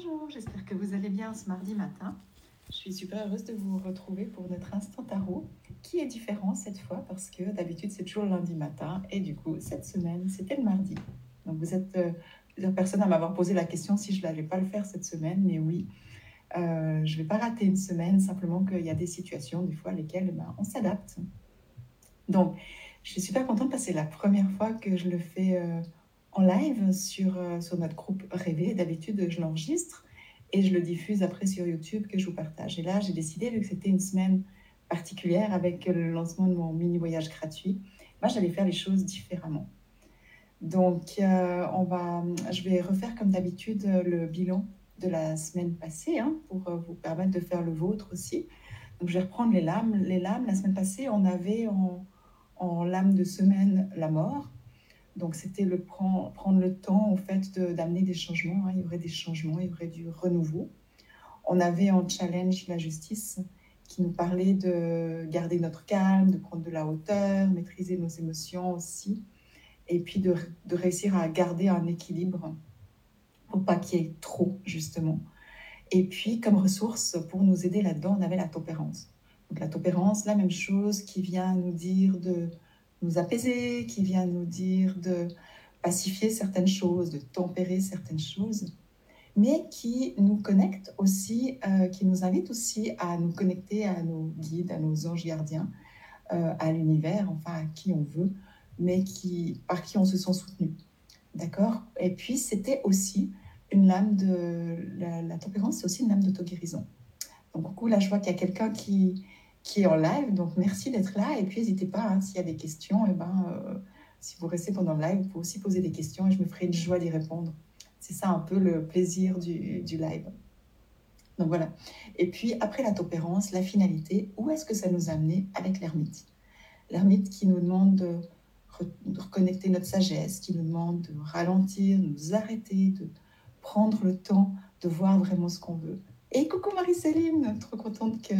Bonjour, j'espère que vous allez bien ce mardi matin. Je suis super heureuse de vous retrouver pour notre instant tarot qui est différent cette fois parce que d'habitude c'est toujours lundi matin et du coup cette semaine c'était le mardi. Donc vous êtes euh, plusieurs personnes à m'avoir posé la question si je n'allais pas le faire cette semaine, mais oui, euh, je ne vais pas rater une semaine, simplement qu'il y a des situations des fois lesquelles ben, on s'adapte. Donc je suis super contente parce que c'est la première fois que je le fais. Euh, en live sur, euh, sur notre groupe Rêver. D'habitude, je l'enregistre et je le diffuse après sur YouTube que je vous partage. Et là, j'ai décidé, vu que c'était une semaine particulière avec le lancement de mon mini voyage gratuit, moi, j'allais faire les choses différemment. Donc, euh, on va, je vais refaire comme d'habitude le bilan de la semaine passée hein, pour euh, vous permettre de faire le vôtre aussi. Donc, je vais reprendre les lames. Les lames, la semaine passée, on avait en, en lame de semaine la mort. Donc, c'était le prendre, prendre le temps, en fait, d'amener des changements. Hein. Il y aurait des changements, il y aurait du renouveau. On avait en challenge la justice qui nous parlait de garder notre calme, de prendre de la hauteur, maîtriser nos émotions aussi, et puis de, de réussir à garder un équilibre pour pas qu'il y ait trop, justement. Et puis, comme ressource, pour nous aider là-dedans, on avait la tempérance. Donc, la tempérance, la même chose, qui vient nous dire de nous apaiser, qui vient nous dire de pacifier certaines choses, de tempérer certaines choses, mais qui nous connecte aussi, euh, qui nous invite aussi à nous connecter à nos guides, à nos anges gardiens, euh, à l'univers, enfin à qui on veut, mais qui, par qui on se sent soutenu. D'accord? Et puis c'était aussi une lame de la, tempérance, c'est aussi une lame d'auto-guérison. Donc, là, je vois qu'il y a quelqu'un qui, qui est en live. Donc, merci d'être là. Et puis, n'hésitez pas, hein, s'il y a des questions, eh ben, euh, si vous restez pendant le live, vous pouvez aussi poser des questions et je me ferai une joie d'y répondre. C'est ça un peu le plaisir du, du, live. Donc voilà. Et puis, après la topérance, la finalité, où est-ce que ça nous a amené avec l'ermite? L'ermite qui nous demande de, de reconnecter notre sagesse, qui nous demande de ralentir, de nous arrêter, de prendre le temps de voir vraiment ce qu'on veut. Et coucou Marie-Céline, trop contente que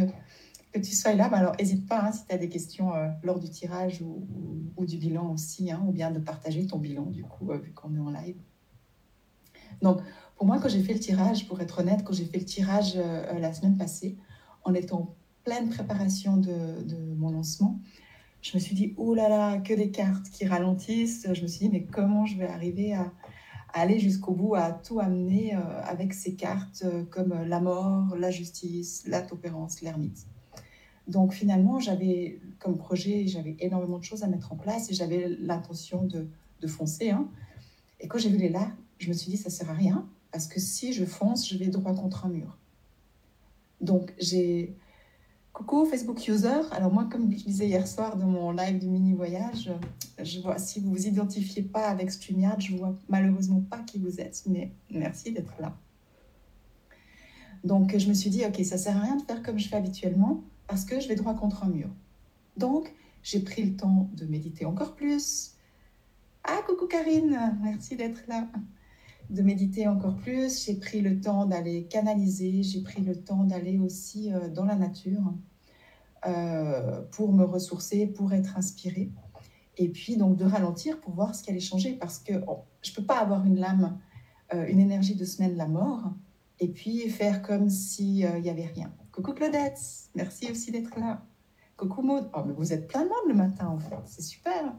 que tu sois là. Bah, alors, n'hésite pas hein, si tu as des questions euh, lors du tirage ou, du bilan aussi, hein, ou bien de partager ton bilan, du coup, euh, vu qu'on est en live. Donc, pour moi, quand j'ai fait le tirage, pour être honnête, quand j'ai fait le tirage euh, la semaine passée, en étant en pleine préparation de, mon lancement, je me suis dit, oh là là, que des cartes qui ralentissent. Je me suis dit, mais comment je vais arriver à, à aller jusqu'au bout, à tout amener avec ces cartes comme la mort, la justice, la topérance, l'ermite? Donc finalement, j'avais comme projet, j'avais énormément de choses à mettre en place et j'avais l'intention de, foncer. Hein. Et quand j'ai vu les là, je me suis dit, ça sert à rien, parce que si je fonce, je vais droit contre un mur. Donc j'ai... Coucou Facebook user. Alors moi, comme je disais hier soir dans mon live du mini voyage, je vois si vous vous identifiez pas avec StreamYard, je vois malheureusement pas qui vous êtes, mais merci d'être là. Donc je me suis dit, ok, ça sert à rien de faire comme je fais habituellement parce que je vais droit contre un mur. Donc, j'ai pris le temps de méditer encore plus. Ah, coucou Karine, merci d'être là. De méditer encore plus. J'ai pris le temps d'aller canaliser. J'ai pris le temps d'aller aussi euh, dans la nature euh, pour me ressourcer, pour être inspirée. Et puis, donc, de ralentir pour voir ce qui allait changer. Parce que je ne peux pas avoir une lame, euh, une énergie de semaine la mort, et puis faire comme s'il n'y avait rien. Coucou Claudette, merci aussi d'être là. Coucou Maud, oh, mais vous êtes plein de monde le matin en fait, c'est super.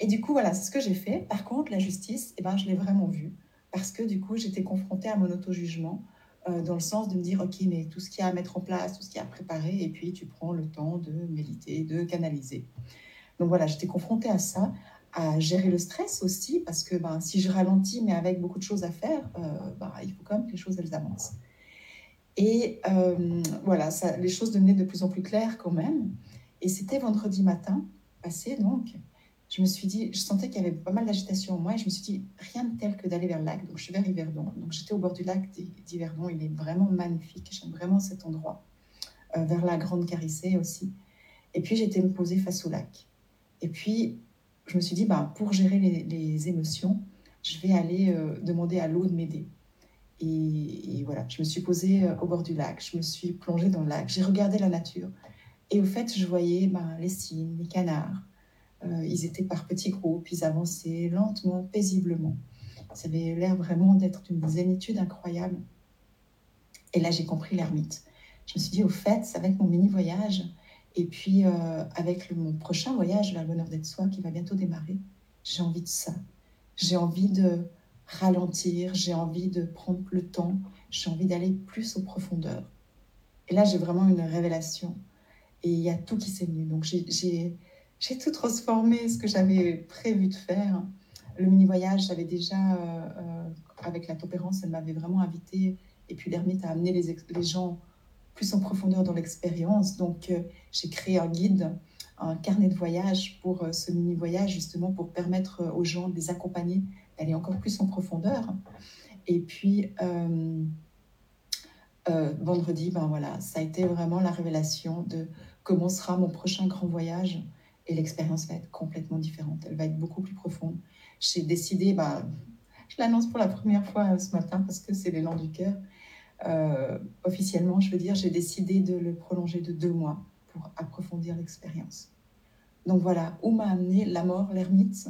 Et du coup, voilà, c'est ce que j'ai fait. Par contre, la justice, eh ben, je l'ai vraiment vue parce que du coup, j'étais confrontée à mon auto-jugement euh, dans le sens de me dire, ok, mais tout ce qu'il y a à mettre en place, tout ce qu'il y a à préparer, et puis tu prends le temps de méditer, de canaliser. Donc voilà, j'étais confrontée à ça, à gérer le stress aussi, parce que ben, si je ralentis, mais avec beaucoup de choses à faire, euh, ben, il faut quand même que les choses, elles avancent. Et euh, voilà, les choses devenaient de plus en plus claires quand même. Et c'était vendredi matin passé, donc, je me suis dit, je sentais qu'il y avait pas mal d'agitation en moi et je me suis dit, rien de tel que d'aller vers le lac. Donc, je suis vers Yverdon. Donc, j'étais au bord du lac d'Yverdon. Il est vraiment magnifique. J'aime vraiment cet endroit. Euh, vers la Grande Carissée aussi. Et puis, j'étais me poser face au lac. Et puis, je me suis dit, bah, pour gérer les, émotions, je vais aller euh, demander à l'eau de m'aider. Et, voilà, je me suis posée euh, au bord du lac, je me suis plongée dans le lac, j'ai regardé la nature. Et au fait, je voyais ben, les cygnes, les canards. Euh, ils étaient par petits groupes, ils avançaient lentement, paisiblement. Ça avait l'air vraiment d'être une zénitude incroyable. Et là, j'ai compris l'ermite. Je me suis dit, au fait, ça va être mon mini-voyage. Et puis, euh, avec mon prochain voyage le bonheur d'être soi qui va bientôt démarrer, j'ai envie de ça. J'ai envie de ralentir, j'ai envie de prendre le temps, j'ai envie d'aller plus aux profondeurs. Et là, j'ai vraiment une révélation. Et il y a tout qui s'est venu. Donc, j'ai tout transformé, ce que j'avais prévu de faire. Le mini-voyage, j'avais déjà, euh, euh, avec la topérance, elle m'avait vraiment invité, et puis l'ermite a amené les, les, gens plus en profondeur dans l'expérience. Donc, euh, j'ai créé un guide, un carnet de voyage pour ce mini-voyage, justement pour permettre aux gens de les accompagner, d'aller encore plus en profondeur. Et puis, euh, vendredi, ben voilà, ça a été vraiment la révélation de comment sera mon prochain grand voyage. Et l'expérience va être complètement différente. Elle va être beaucoup plus profonde. J'ai décidé, ben, je l'annonce pour la première fois ce matin parce que c'est l'élan du cœur. Euh, officiellement, je veux dire, j'ai décidé de le prolonger de deux mois approfondir l'expérience. Donc voilà, où m'a amené la mort, l'ermite,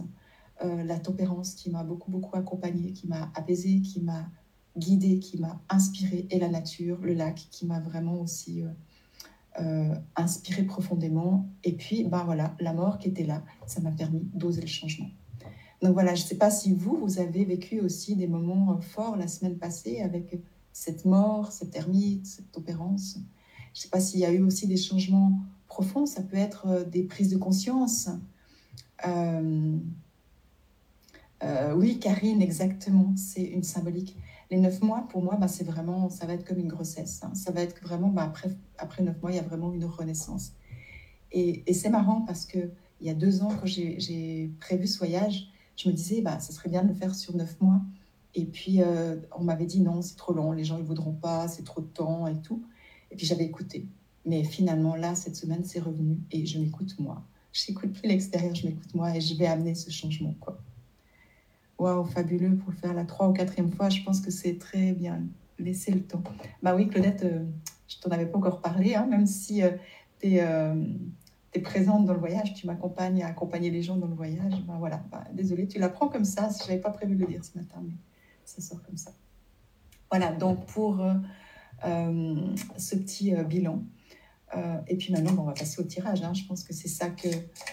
euh, la topérance qui m'a beaucoup, beaucoup accompagnée, qui m'a apaisée, qui m'a guidée, qui m'a inspiré, et la nature, le lac, qui m'a vraiment aussi euh, euh, inspiré profondément. Et puis, ben voilà, la mort qui était là, ça m'a permis d'oser le changement. Donc voilà, je ne sais pas si vous, vous avez vécu aussi des moments forts la semaine passée avec cette mort, cette ermite, cette opérance. Je ne sais pas s'il y a eu aussi des changements profonds, ça peut être des prises de conscience. oui, Karine, exactement, c'est une symbolique les neuf mois, pour moi, bah, c'est vraiment, ça va être comme une grossesse. Hein. Ça va être vraiment, bah, après, neuf mois, il y a vraiment une renaissance. Et, c'est marrant parce que il y a deux ans, quand j'ai prévu ce voyage, je me disais, bah, ça serait bien de le faire sur neuf mois. Et puis, euh, on m'avait dit non, c'est trop long, les gens ne voudront pas, c'est trop de temps et tout. Et puis, j'avais écouté. Mais finalement, là, cette semaine, c'est revenu et je m'écoute moi. Je n'écoute plus l'extérieur, je m'écoute moi et je vais amener ce changement. quoi waouh, fabuleux pour le faire la trois ou quatrième fois. Je pense que c'est très bien. Laisser le temps. Bah oui, Claudette, euh, je t'en avais pas encore parlé, hein, même si euh, tu es, euh, présente dans le voyage, tu m'accompagnes à accompagner les gens dans le voyage. Bah voilà, bah, désolée, tu l'apprends comme ça. Je n'avais pas prévu de le dire ce matin, mais ça sort comme ça. Voilà, donc pour ce petit bilan. et puis maintenant, on va passer au tirage. Hein. Je pense que c'est ça que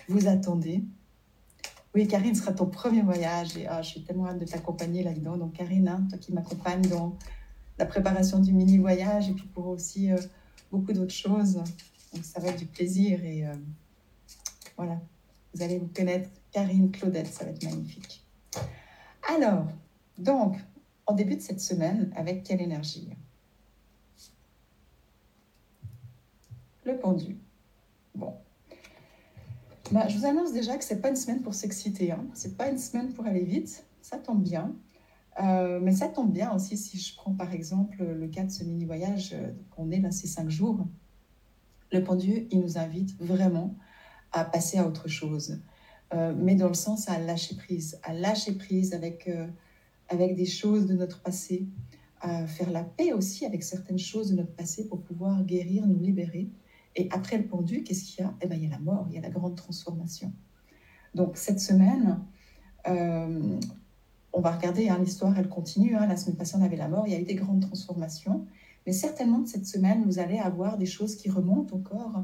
vous attendez. Oui, Karine, ce sera ton premier voyage et ah, je suis tellement hâte de t'accompagner là-dedans. Donc, Karine, hein, toi qui m'accompagnes dans la préparation du mini-voyage et puis pour aussi euh, beaucoup d'autres choses. Donc, ça va être du plaisir et euh, voilà, vous allez vous connaître. Karine, Claudette, ça va être magnifique. Alors, donc, en début de cette semaine, avec quelle énergie? Le pendu. Bon, bah, je vous annonce déjà que ce n'est pas une semaine pour s'exciter. Hein. Ce n'est pas une semaine pour aller vite. Ça tombe bien. Euh, mais ça tombe bien aussi si je prends par exemple le cas de ce mini-voyage euh, qu'on est là ces cinq jours. Le pendu, il nous invite vraiment à passer à autre chose. Euh, mais dans le sens à lâcher prise. À lâcher prise avec, avec des choses de notre passé. À faire la paix aussi avec certaines choses de notre passé pour pouvoir guérir, nous libérer et après le pendu, qu'est-ce qu'il y a? Eh bien, il y a la mort, il y a la grande transformation. Donc, cette semaine, euh, on va regarder, hein, l'histoire, elle continue. Hein. la semaine passée, on avait la mort, il y a eu des grandes transformations. Mais certainement, cette semaine, vous allez avoir des choses qui remontent encore,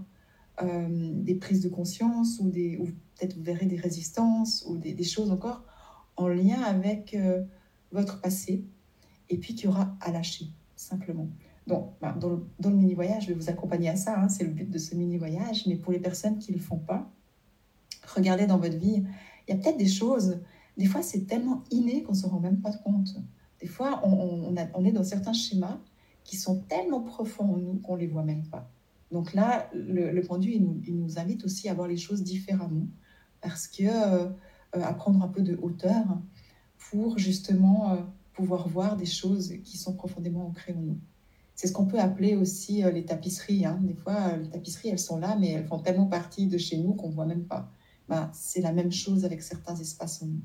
euh, des prises de conscience, ou, peut-être vous verrez des résistances, ou des, choses encore en lien avec euh, votre passé, et puis qu'il y aura à lâcher, simplement. Bah, dans, le, mini-voyage, je vais vous accompagner à ça, hein, c'est le but de ce mini-voyage, mais pour les personnes qui ne le font pas, regardez dans votre vie, il y a peut-être des choses, des fois c'est tellement inné qu'on ne se rend même pas compte. Des fois, on, est dans certains schémas qui sont tellement profonds en nous qu'on ne les voit même pas. Donc là, le, pendu, il nous, invite aussi à voir les choses différemment, parce que euh, à prendre un peu de hauteur pour justement euh, pouvoir voir des choses qui sont profondément ancrées en nous. C'est ce qu'on peut appeler aussi euh, les tapisseries. Hein. Des fois, euh, les tapisseries, elles sont là, mais elles font tellement partie de chez nous qu'on ne voit même pas. Bah, c'est la même chose avec certains espaces en nous.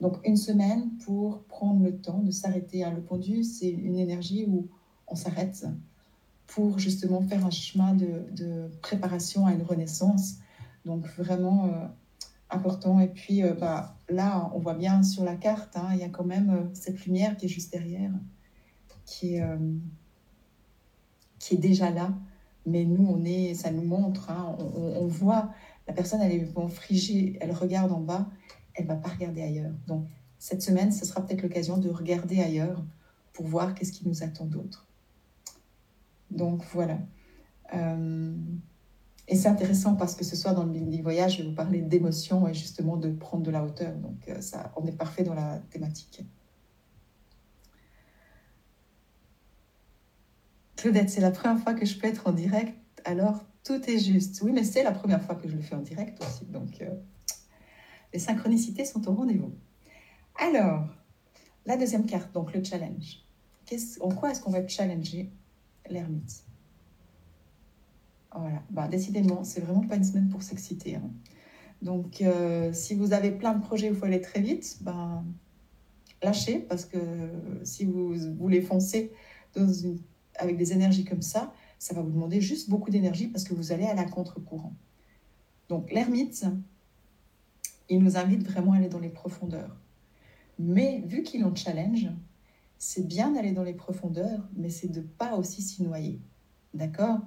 Donc, une semaine pour prendre le temps de s'arrêter. Hein. Le pendu, c'est une énergie où on s'arrête pour justement faire un chemin de, préparation à une renaissance. Donc, vraiment, important. Et puis, euh, bah, là, on voit bien sur la carte, hein, il y a quand même euh, cette lumière qui est juste derrière, qui euh, qui est déjà là. Mais nous, on est, ça nous montre, hein, on, voit, la personne, elle est bon, frigée, elle regarde en bas, elle va pas regarder ailleurs. Donc, cette semaine, ce sera peut-être l'occasion de regarder ailleurs pour voir qu'est-ce qui nous attend d'autre. Donc, voilà. Et c'est intéressant parce que ce soir, dans le mini voyage, je vais vous parler d'émotion et justement de prendre de la hauteur. Donc, euh, ça, on est parfait dans la thématique. Claudette, c'est la première fois que je peux être en direct, alors tout est juste. Oui, mais c'est la première fois que je le fais en direct aussi. Donc, euh, les synchronicités sont au rendez-vous. Alors, la deuxième carte, donc le challenge. En quoi est-ce qu'on va être challengé l'ermite? Voilà, bah, décidément, c'est vraiment pas une semaine pour s'exciter. Hein. Donc, euh, si vous avez plein de projets où il faut aller très vite, ben, lâchez, parce que si vous voulez foncer avec des énergies comme ça, ça va vous demander juste beaucoup d'énergie parce que vous allez à la contre-courant. Donc, l'ermite, il nous invite vraiment à aller dans les profondeurs. Mais vu qu'il en challenge, c'est bien d'aller dans les profondeurs, mais c'est de pas aussi s'y noyer. D'accord?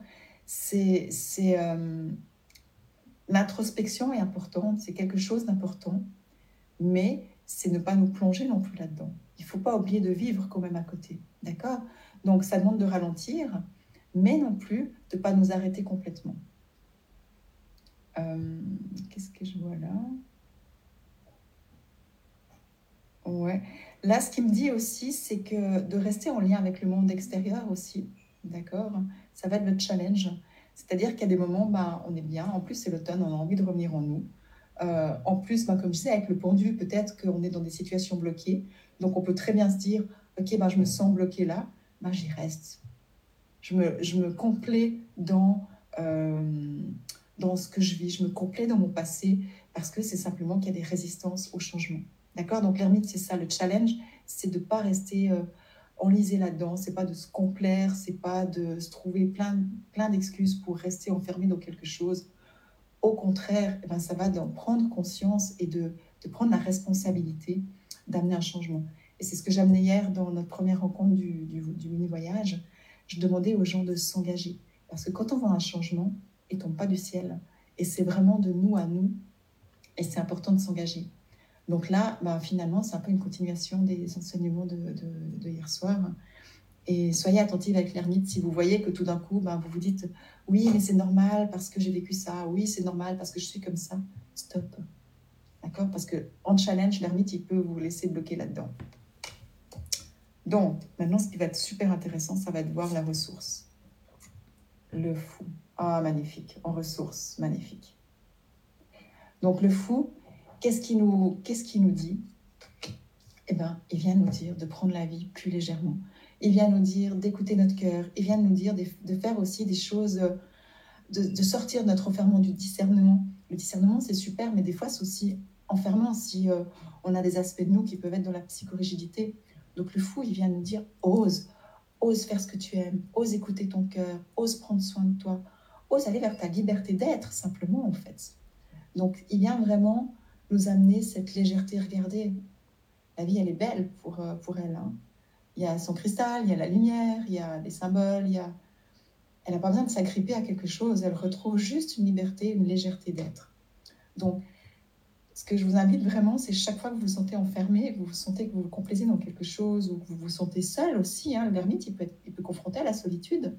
C'est euh, l'introspection est importante, c'est quelque chose d'important, mais c'est ne pas nous plonger non plus là-dedans. Il faut pas oublier de vivre quand même à côté, d'accord? Donc ça demande de ralentir, mais non plus de ne pas nous arrêter complètement. Euh, qu'est-ce que je vois là? Ouais. Là, ce qui me dit aussi, c'est que de rester en lien avec le monde extérieur aussi, d'accord? Ça va être le challenge. C'est-à-dire qu'il y a des moments, ben, on est bien. En plus, c'est l'automne, on a envie de revenir en nous. Euh, en plus, ben, comme je disais, avec le pendu, peut-être qu'on est dans des situations bloquées. Donc, on peut très bien se dire, OK, ben, je me sens bloqué là, ben, j'y reste. Je me, je me complais dans, euh, dans ce que je vis, je me complais dans mon passé, parce que c'est simplement qu'il y a des résistances au changement. D'accord? Donc, l'ermite, c'est ça, le challenge, c'est de ne pas rester... Euh, enlisé là-dedans, c'est pas de se complaire, c'est pas de se trouver plein, plein d'excuses pour rester enfermé dans quelque chose. Au contraire, eh ben, ça va d'en prendre conscience et de, de prendre la responsabilité d'amener un changement. Et c'est ce que j'amenais hier dans notre première rencontre du, mini-voyage. Je demandais aux gens de s'engager. Parce que quand on voit un changement, il tombe pas du ciel. Et c'est vraiment de nous à nous. Et c'est important de s'engager. Donc là, bah, finalement, c'est un peu une continuation des enseignements de, hier soir. Et soyez attentifs avec l'ermite si vous voyez que tout d'un coup, bah, vous vous dites oui, mais c'est normal parce que j'ai vécu ça. Oui, c'est normal parce que je suis comme ça. Stop. D'accord? Parce que en challenge, l'ermite, il peut vous laisser bloquer là-dedans. Donc, maintenant, ce qui va être super intéressant, ça va être voir la ressource. Le fou. Ah, magnifique. En ressource, magnifique. Donc, le fou, Qu'est-ce qui nous, qui nous dit? Eh bien, il vient nous dire de prendre la vie plus légèrement. Il vient nous dire d'écouter notre cœur. Il vient nous dire de, faire aussi des choses, de, sortir de notre enfermement du discernement. Le discernement, c'est super, mais des fois, c'est aussi enfermant si euh, on a des aspects de nous qui peuvent être dans la psychorigidité. Donc, le fou, il vient nous dire ose, ose faire ce que tu aimes, ose écouter ton cœur, ose prendre soin de toi, ose aller vers ta liberté d'être, simplement, en fait. Donc, il vient vraiment nous amener cette légèreté. Regardez, la vie, elle est belle pour, euh, pour elle. Hein. Il y a son cristal, il y a la lumière, il y a les symboles, il y a... Elle n'a pas besoin de s'agripper à quelque chose, elle retrouve juste une liberté, une légèreté d'être. Donc, ce que je vous invite vraiment, c'est chaque fois que vous vous sentez enfermé, vous sentez que vous vous complaisez dans quelque chose, ou que vous vous sentez seul aussi, hein, le vermite, il peut, être, il confronter à la solitude.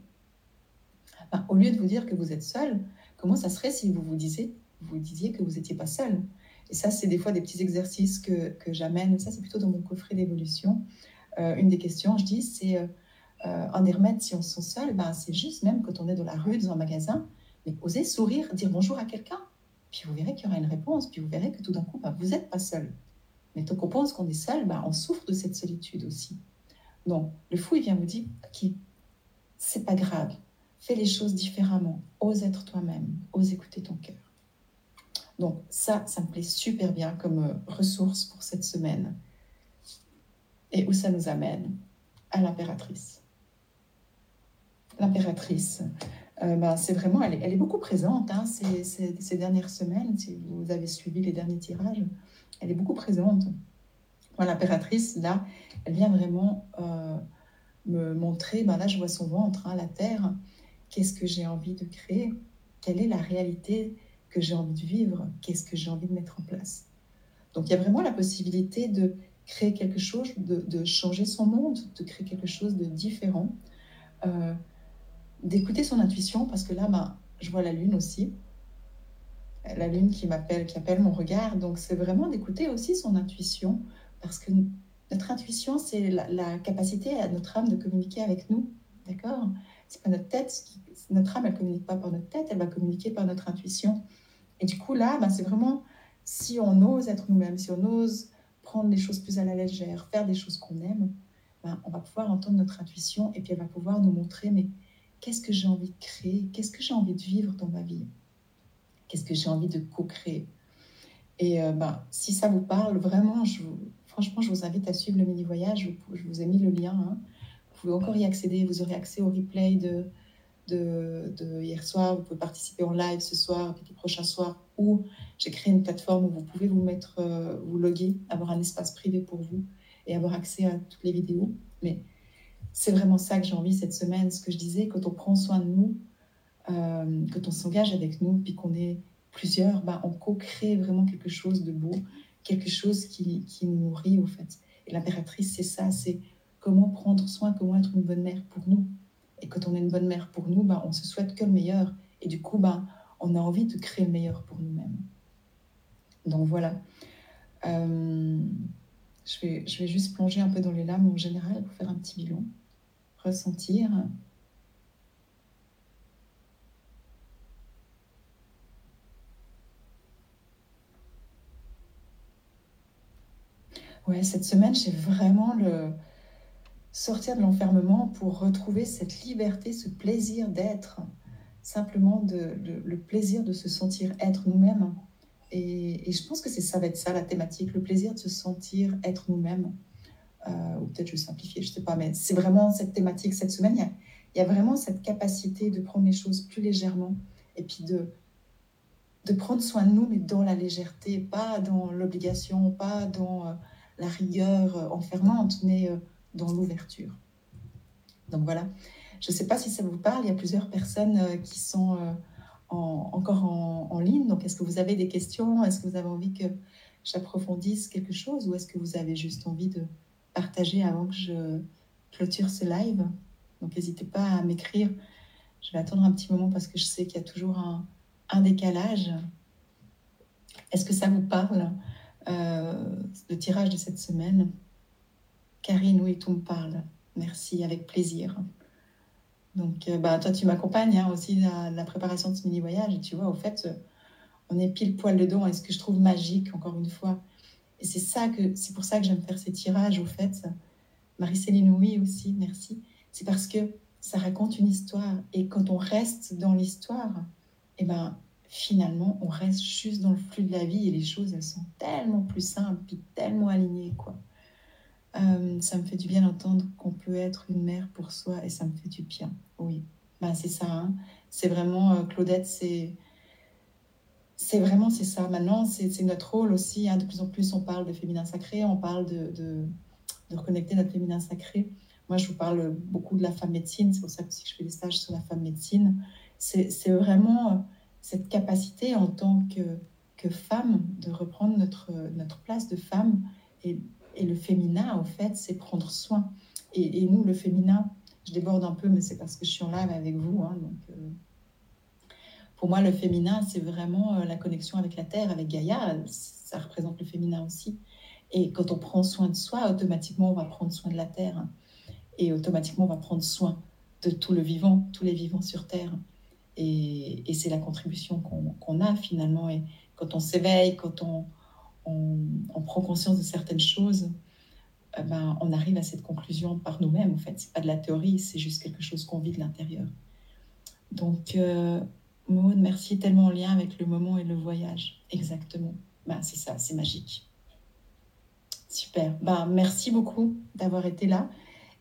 Ben, au lieu de vous dire que vous êtes seul, comment ça serait si vous vous disiez, vous disiez que vous n'étiez pas seul? Et ça, c'est des fois des petits exercices que, que j'amène. Ça, c'est plutôt dans mon coffret d'évolution. Euh, une des questions, je dis, c'est euh, un hermète, si on se sent seul, ben, c'est juste même quand on est dans la rue, dans un magasin, mais oser sourire, dire bonjour à quelqu'un. Puis vous verrez qu'il y aura une réponse. Puis vous verrez que tout d'un coup, ben, vous n'êtes pas seul. Mais tant qu'on pense qu'on est seul, ben, on souffre de cette solitude aussi. Donc, le fou, il vient vous dire, ok, c'est pas grave. Fais les choses différemment. Ose être toi-même. Ose écouter ton cœur. Donc ça, ça me plaît super bien comme euh, ressource pour cette semaine. Et où ça nous amène? À l'impératrice. L'impératrice. Euh, ben, c'est vraiment, elle est, beaucoup présente hein, ces, dernières semaines, si vous avez suivi les derniers tirages, elle est beaucoup présente. L'impératrice, là, elle vient vraiment euh, me montrer, ben là je vois son ventre, hein, la terre, qu'est-ce que j'ai envie de créer, quelle est la réalité que j'ai envie de vivre, qu'est-ce que j'ai envie de mettre en place? Donc il y a vraiment la possibilité de créer quelque chose, de, de changer son monde, de créer quelque chose de différent, euh, d'écouter son intuition, parce que là, ben, je vois la lune aussi, la lune qui m'appelle, qui appelle mon regard. Donc c'est vraiment d'écouter aussi son intuition, parce que notre intuition, c'est la, capacité à notre âme de communiquer avec nous, d'accord? C'est pas notre tête, notre âme, elle communique pas par notre tête, elle va communiquer par notre intuition. Et du coup là, ben, c'est vraiment si on ose être nous-mêmes, si on ose prendre les choses plus à la légère, faire des choses qu'on aime, ben, on va pouvoir entendre notre intuition et puis elle va pouvoir nous montrer, mais qu'est-ce que j'ai envie de créer, qu'est-ce que j'ai envie de vivre dans ma vie, qu'est-ce que j'ai envie de co-créer? Et euh, ben, si ça vous parle, vraiment, je franchement, je vous invite à suivre le mini-voyage, je, vous ai mis le lien. Hein. Vous pouvez encore y accéder, vous aurez accès au replay de, de, hier soir, vous pouvez participer en live ce soir, puis le prochain soir, ou j'ai créé une plateforme où vous pouvez vous mettre, euh, vous loguer, avoir un espace privé pour vous et avoir accès à toutes les vidéos. Mais c'est vraiment ça que j'ai envie cette semaine, ce que je disais, quand on prend soin de nous, euh, quand on s'engage avec nous, puis qu'on est plusieurs, bah, on co-crée vraiment quelque chose de beau, quelque chose qui, qui nous nourrit au fait. Et l'impératrice, c'est ça, c'est comment prendre soin, comment être une bonne mère pour nous. Et quand on est une bonne mère pour nous, bah, on se souhaite que le meilleur. Et du coup, bah, on a envie de créer le meilleur pour nous-mêmes. Donc voilà. Euh, je, vais, je vais juste plonger un peu dans les lames en général pour faire un petit bilan. Ressentir. Ouais, cette semaine, j'ai vraiment le sortir de l'enfermement pour retrouver cette liberté, ce plaisir d'être, simplement de, le plaisir de se sentir être nous-mêmes. Et, et, je pense que c'est ça va être ça la thématique, le plaisir de se sentir être nous-mêmes. Euh, ou peut-être je simplifie, je ne sais pas, mais c'est vraiment cette thématique cette semaine. Il y, a, vraiment cette capacité de prendre les choses plus légèrement et puis de, de prendre soin de nous, mais dans la légèreté, pas dans l'obligation, pas dans euh, la rigueur euh, enfermante, mais dans l'ouverture. Donc voilà, je ne sais pas si ça vous parle, il y a plusieurs personnes qui sont en, encore en, en, ligne, donc est-ce que vous avez des questions? Est-ce que vous avez envie que j'approfondisse quelque chose? Ou est-ce que vous avez juste envie de partager avant que je clôture ce live Donc n'hésitez pas à m'écrire, je vais attendre un petit moment parce que je sais qu'il y a toujours un, décalage. Est-ce que ça vous parle euh, le tirage de cette semaine? Karine, oui, tout me parle? Merci, avec plaisir. Donc, euh, bah, toi, tu m'accompagnes hein, aussi à la préparation de ce mini-voyage. Et tu vois, au fait, on est pile poil dedans. Et ce que je trouve magique, encore une fois, et c'est ça que c'est pour ça que j'aime faire ces tirages, au fait. Marie-Céline, oui, aussi, merci. C'est parce que ça raconte une histoire. Et quand on reste dans l'histoire, et eh ben, finalement, on reste juste dans le flux de la vie et les choses, elles sont tellement plus simples, puis tellement alignées, quoi. Euh, ça me fait du bien d'entendre qu'on peut être une mère pour soi et ça me fait du bien. Oui, ben, c'est ça. Hein. C'est vraiment, euh, Claudette, c'est c'est vraiment c'est ça. Maintenant, c'est notre rôle aussi. Hein. De plus en plus, on parle de féminin sacré, on parle de, reconnecter notre féminin sacré. Moi, je vous parle beaucoup de la femme médecine. C'est pour ça que je fais des stages sur la femme médecine. C'est vraiment cette capacité en tant que, femme de reprendre notre, place de femme. Et, le féminin, en fait, c'est prendre soin. Et, et, nous, le féminin, je déborde un peu, mais c'est parce que je suis en live avec vous. Hein, donc, euh, pour moi, le féminin, c'est vraiment euh, la connexion avec la terre, avec Gaïa. Ça représente le féminin aussi. Et quand on prend soin de soi, automatiquement, on va prendre soin de la terre. Et automatiquement, on va prendre soin de tout le vivant, tous les vivants sur Terre. Et, c'est la contribution qu'on qu a finalement. Et quand on s'éveille, quand on, prend conscience de certaines choses, eh ben, on arrive à cette conclusion par nous-mêmes. En fait, c'est pas de la théorie, c'est juste quelque chose qu'on vit de l'intérieur. Donc, euh, Merci tellement en lien avec le moment et le voyage. Exactement. Ben, c'est ça, c'est magique. Super. Ben, merci beaucoup d'avoir été là.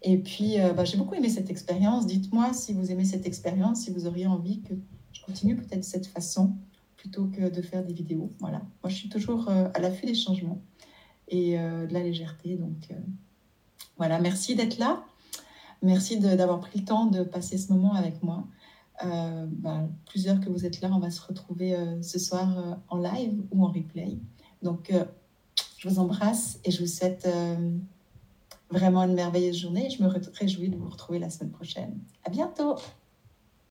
Et puis, euh, bah, j'ai beaucoup aimé cette expérience. Dites-moi si vous aimez cette expérience, si vous auriez envie que je continue peut-être de cette façon plutôt que de faire des vidéos. Voilà. Moi, je suis toujours euh, à l'affût des changements et euh, de la légèreté. Donc, voilà. Merci d'être là. Merci d'avoir pris le temps de passer ce moment avec moi. Bah, plusieurs que vous êtes là, on va se retrouver ce soir en live ou en replay. Donc, je vous embrasse et je vous souhaite vraiment une merveilleuse journée. Je me réjouis de vous retrouver la semaine prochaine. À bientôt!